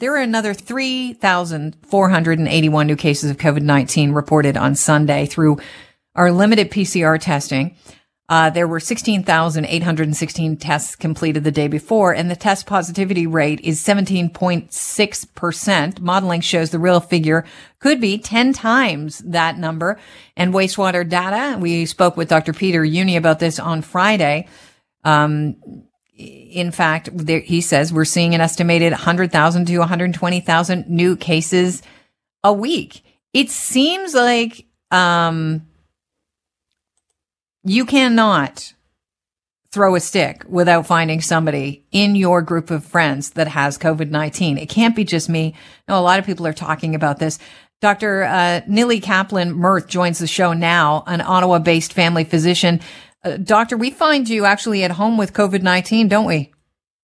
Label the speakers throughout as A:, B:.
A: there are another 3,481 new cases of COVID-19 reported on Sunday through our limited PCR testing. Uh, there were 16,816 tests completed the day before, and the test positivity rate is 17.6%. Modeling shows the real figure could be 10 times that number. And wastewater data, we spoke with Dr. Peter Jüni about this on Friday. Um, in fact, there, he says we're seeing an estimated 100,000 to 120,000 new cases a week. It seems like, um, you cannot throw a stick without finding somebody in your group of friends that has COVID 19. It can't be just me. No, a lot of people are talking about this. Dr. Uh, Nili Kaplan Myrth joins the show now, an Ottawa based family physician. Uh, doctor, we find you actually at home with COVID 19, don't we?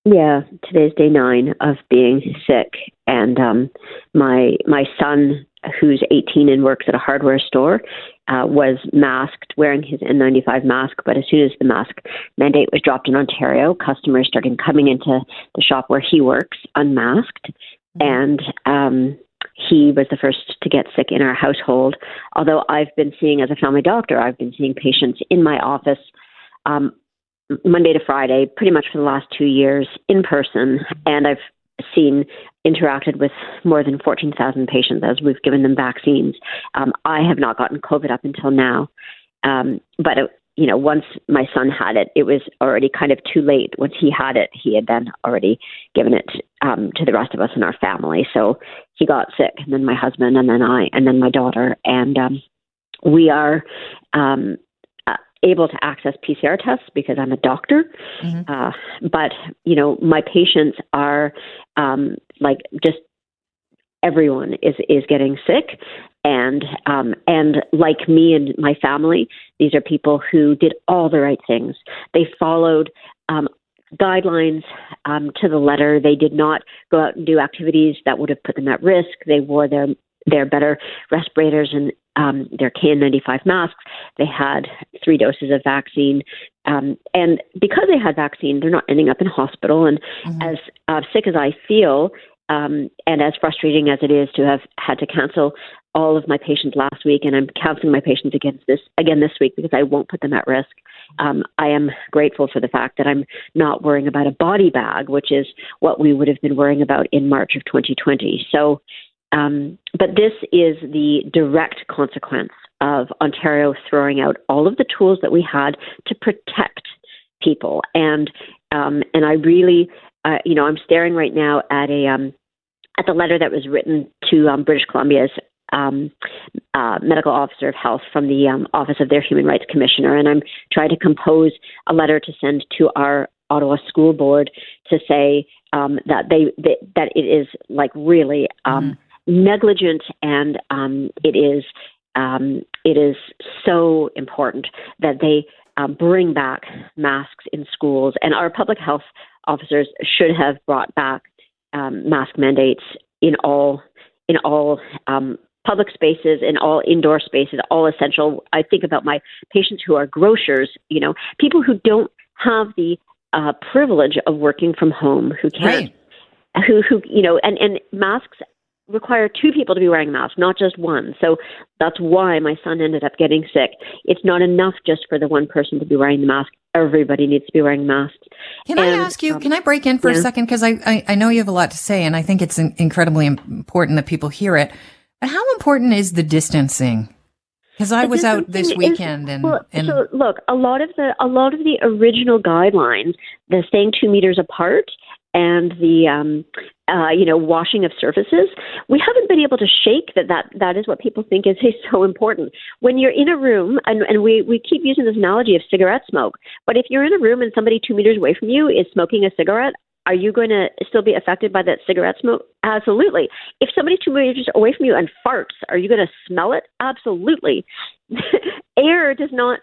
B: Yeah, today's day nine of being sick, and um, my my son, who's 18 and works at a hardware store, uh, was masked, wearing his N95 mask. But as soon as the mask mandate was dropped in Ontario, customers started coming into the shop where he works unmasked. Mm-hmm. And um, he was the first to get sick in our household. Although I've been seeing, as a family doctor, I've been seeing patients in my office um, Monday to Friday, pretty much for the last two years in person. And I've seen interacted with more than 14,000 patients as we've given them vaccines. Um, I have not gotten COVID up until now. Um, but, you know, once my son had it, it was already kind of too late. Once he had it, he had then already given it um, to the rest of us in our family. So he got sick, and then my husband, and then I, and then my daughter. And um, we are um, able to access PCR tests because I'm a doctor. Mm-hmm. Uh, but you know, my patients are um, like just everyone is is getting sick, and um, and like me and my family, these are people who did all the right things. They followed. Um, guidelines um, to the letter. They did not go out and do activities that would have put them at risk. They wore their their better respirators and um, their KN95 masks. They had three doses of vaccine. Um, and because they had vaccine, they're not ending up in hospital. And mm-hmm. as uh, sick as I feel, um, and as frustrating as it is to have had to cancel all of my patients last week, and I'm canceling my patients against this again this week because I won't put them at risk. Um, I am grateful for the fact that I'm not worrying about a body bag, which is what we would have been worrying about in March of 2020. So um, but this is the direct consequence of Ontario throwing out all of the tools that we had to protect people. And um, and I really, uh, you know, I'm staring right now at a um, at the letter that was written to um, British Columbia's um, uh, medical officer of health from the um, office of their human rights commissioner, and I'm trying to compose a letter to send to our Ottawa School Board to say um, that they, they, that it is like really um, mm negligent, and um, it is um, it is so important that they um, bring back masks in schools, and our public health officers should have brought back um, mask mandates in all in all um, public spaces, and all indoor spaces, all essential. I think about my patients who are grocers, you know, people who don't have the uh, privilege of working from home, who can't. Right who who you know and and masks require two people to be wearing masks, not just one. So that's why my son ended up getting sick. It's not enough just for the one person to be wearing the mask. Everybody needs to be wearing masks.
A: Can and, I ask you, um, can I break in for yeah. a second? Because I, I, I, know you have a lot to say, and I think it's incredibly important that people hear it. How important is the distancing? Because I was out this weekend, and,
B: well,
A: and
B: so look, a lot of the a lot of the original guidelines, the staying two meters apart, and the um, uh, you know washing of surfaces, we haven't been able to shake that that that is what people think is, is so important. When you're in a room, and, and we we keep using this analogy of cigarette smoke, but if you're in a room and somebody two meters away from you is smoking a cigarette, are you going to still be affected by that cigarette smoke? Absolutely. If somebody two meters away from you and farts, are you going to smell it? Absolutely. Air does not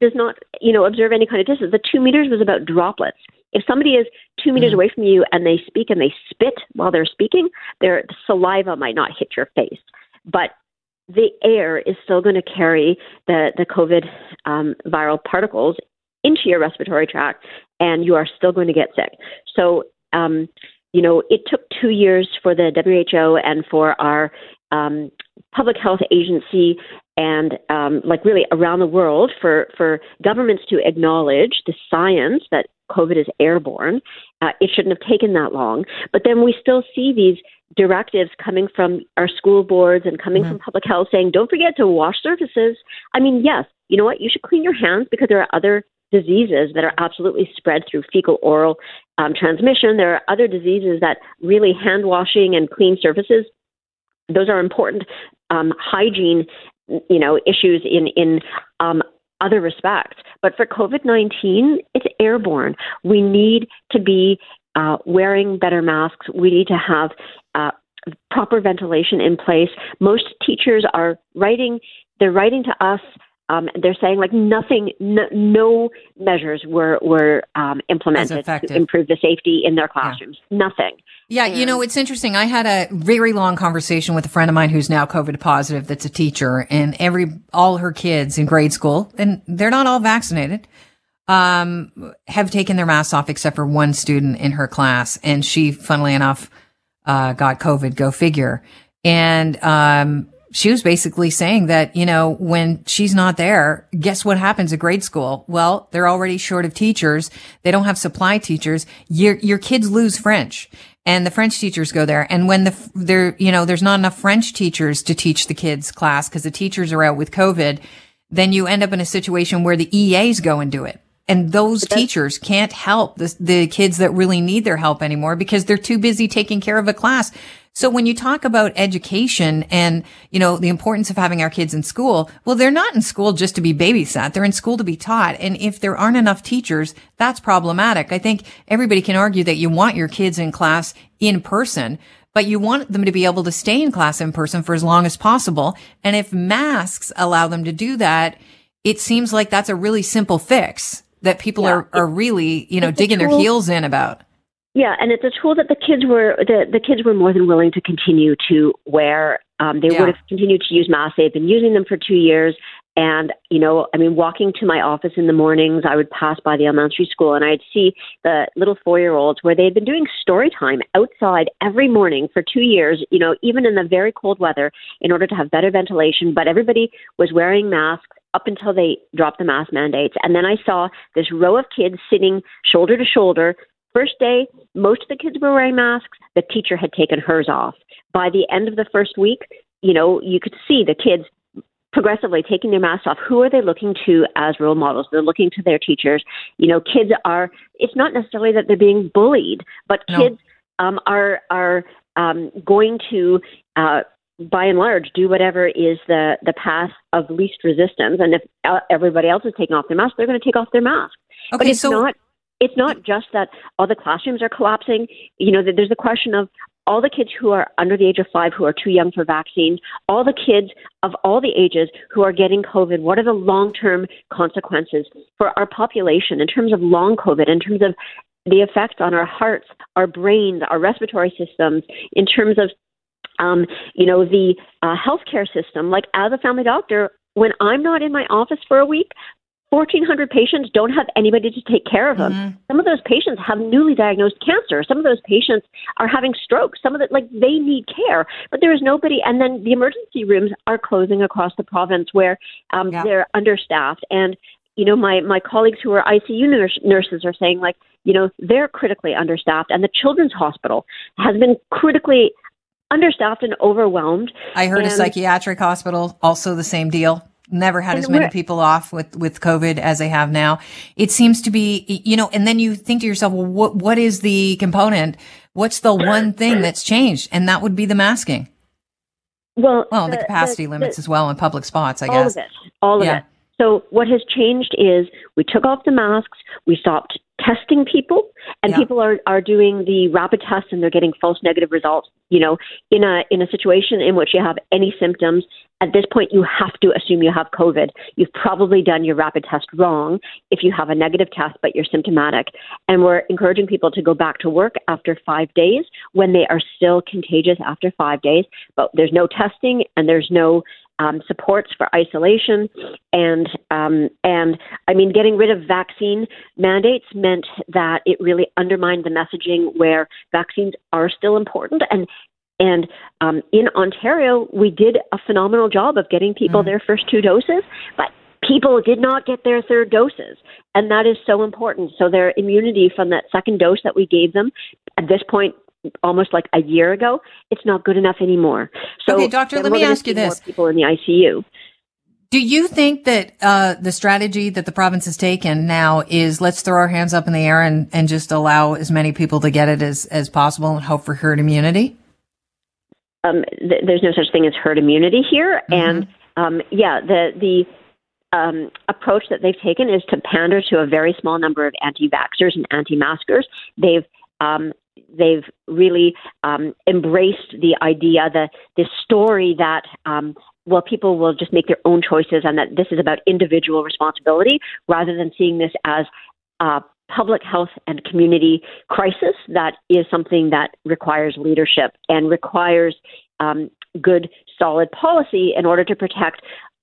B: does not you know observe any kind of distance. The two meters was about droplets. If somebody is two meters mm away from you and they speak and they spit while they're speaking, their saliva might not hit your face, but the air is still going to carry the the COVID um, viral particles into your respiratory tract, and you are still going to get sick. So um, you know, it took two years for the WHO and for our um, public health agency and um, like really around the world for, for governments to acknowledge the science that COVID is airborne. Uh, it shouldn't have taken that long. But then we still see these directives coming from our school boards and coming mm-hmm. from public health saying, don't forget to wash surfaces. I mean, yes, you know what? You should clean your hands because there are other diseases that are absolutely spread through fecal oral um, transmission. There are other diseases that really hand washing and clean surfaces, those are important um, hygiene you know issues in in um, other respects. But for COVID 19, it's airborne. We need to be uh, wearing better masks. We need to have uh, proper ventilation in place. Most teachers are writing, they're writing to us um, they're saying like nothing, no, no measures were were um, implemented to improve the safety in their classrooms. Yeah. Nothing.
A: Yeah, and, you know it's interesting. I had a very long conversation with a friend of mine who's now COVID positive. That's a teacher, and every all her kids in grade school, and they're not all vaccinated, um, have taken their masks off except for one student in her class, and she, funnily enough, uh, got COVID. Go figure. And um, she was basically saying that, you know, when she's not there, guess what happens at grade school? Well, they're already short of teachers. They don't have supply teachers. Your, your kids lose French and the French teachers go there. And when the, there, you know, there's not enough French teachers to teach the kids class because the teachers are out with COVID, then you end up in a situation where the EAs go and do it. And those teachers can't help the, the kids that really need their help anymore because they're too busy taking care of a class. So when you talk about education and, you know, the importance of having our kids in school, well, they're not in school just to be babysat. They're in school to be taught. And if there aren't enough teachers, that's problematic. I think everybody can argue that you want your kids in class in person, but you want them to be able to stay in class in person for as long as possible. And if masks allow them to do that, it seems like that's a really simple fix that people yeah. are, are really, you know, digging their heels in about.
B: Yeah, and it's a tool that the kids were the, the kids were more than willing to continue to wear. Um, they yeah. would have continued to use masks. They've been using them for two years. And, you know, I mean, walking to my office in the mornings, I would pass by the elementary school and I'd see the little four year olds where they had been doing story time outside every morning for two years, you know, even in the very cold weather in order to have better ventilation. But everybody was wearing masks up until they dropped the mask mandates. And then I saw this row of kids sitting shoulder to shoulder, First day, most of the kids were wearing masks. The teacher had taken hers off. By the end of the first week, you know, you could see the kids progressively taking their masks off. Who are they looking to as role models? They're looking to their teachers. You know, kids are. It's not necessarily that they're being bullied, but no. kids um, are are um, going to. Uh, by and large, do whatever is the the path of least resistance. And if uh, everybody else is taking off their mask, they're going to take off their mask. Okay, but it's so not it's not just that all the classrooms are collapsing. You know, there's a question of all the kids who are under the age of five who are too young for vaccines, all the kids of all the ages who are getting COVID, what are the long term consequences for our population in terms of long COVID, in terms of the effects on our hearts, our brains, our respiratory systems, in terms of um, you know, the uh, healthcare system. Like as a family doctor, when I'm not in my office for a week, 1,400 patients don't have anybody to take care of them. Mm-hmm. Some of those patients have newly diagnosed cancer. Some of those patients are having strokes. Some of it, like, they need care, but there is nobody. And then the emergency rooms are closing across the province where um, yeah. they're understaffed. And, you know, my, my colleagues who are ICU nurse, nurses are saying, like, you know, they're critically understaffed. And the Children's Hospital has been critically understaffed and overwhelmed.
A: I heard and, a psychiatric hospital also the same deal never had as many people off with, with COVID as they have now. It seems to be, you know, and then you think to yourself, well, what, what is the component? What's the one thing that's changed? And that would be the masking.
B: Well,
A: well, the, the capacity the, limits the, as well in public spots, I guess.
B: All of it. All of yeah. it. So what has changed is we took off the masks, we stopped testing people, and yeah. people are, are doing the rapid tests and they're getting false negative results. You know, in a in a situation in which you have any symptoms, at this point you have to assume you have COVID. You've probably done your rapid test wrong if you have a negative test but you're symptomatic. And we're encouraging people to go back to work after five days when they are still contagious after five days. But there's no testing and there's no um, supports for isolation, and um, and I mean, getting rid of vaccine mandates meant that it really undermined the messaging where vaccines are still important and and um, in Ontario, we did a phenomenal job of getting people mm. their first two doses, but people did not get their third doses. And that is so important. So their immunity from that second dose that we gave them at this point, almost like a year ago, it's not good enough anymore. So
A: okay, doctor, let me ask you this:
B: people in the ICU.
A: Do you think that uh, the strategy that the province has taken now is let's throw our hands up in the air and, and just allow as many people to get it as, as possible and hope for herd immunity?
B: Um, th- there's no such thing as herd immunity here, mm-hmm. and um, yeah, the the um, approach that they've taken is to pander to a very small number of anti-vaxxers and anti-maskers. They've um, they've really um, embraced the idea, the this story that um, well, people will just make their own choices, and that this is about individual responsibility rather than seeing this as a public health and community crisis that is something that requires leadership and requires um, good, solid policy in order to protect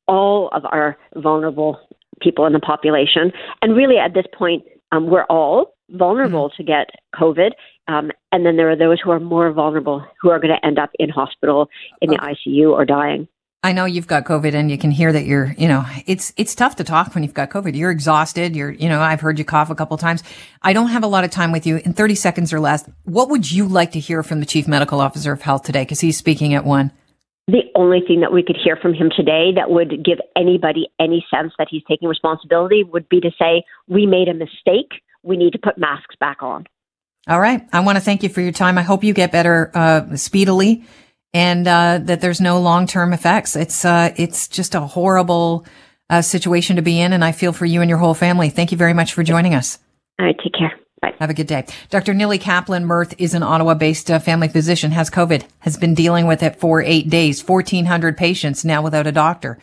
B: all of our vulnerable people in the population. And really, at this point, um, we're all vulnerable mm-hmm. to get COVID. Um, and then there are those who are more vulnerable who are going to end up in hospital, in the ICU, or dying.
A: I know you've got COVID and you can hear that you're, you know, it's, it's tough to talk when you've got COVID. You're exhausted. You're, you know, I've heard you cough a couple times. I don't have a lot of time with you in 30 seconds or less. What would you like to hear from the chief medical officer of health today? Cause he's speaking at one
B: the only thing that we could hear from him today that would give anybody any sense that he's taking responsibility would be to say, We made a mistake. We need to put masks back on.
A: All right. I want to thank you for your time. I hope you get better uh, speedily and uh, that there's no long term effects. It's uh, it's just a horrible uh, situation to be in, and I feel for you and your whole family. Thank you very much for joining us.
B: All right. Take care.
A: Bye. Have a good day. Dr. Nili Kaplan Myrth is an Ottawa based uh, family physician, has COVID, has been dealing with it for eight days, 1,400 patients now without a doctor.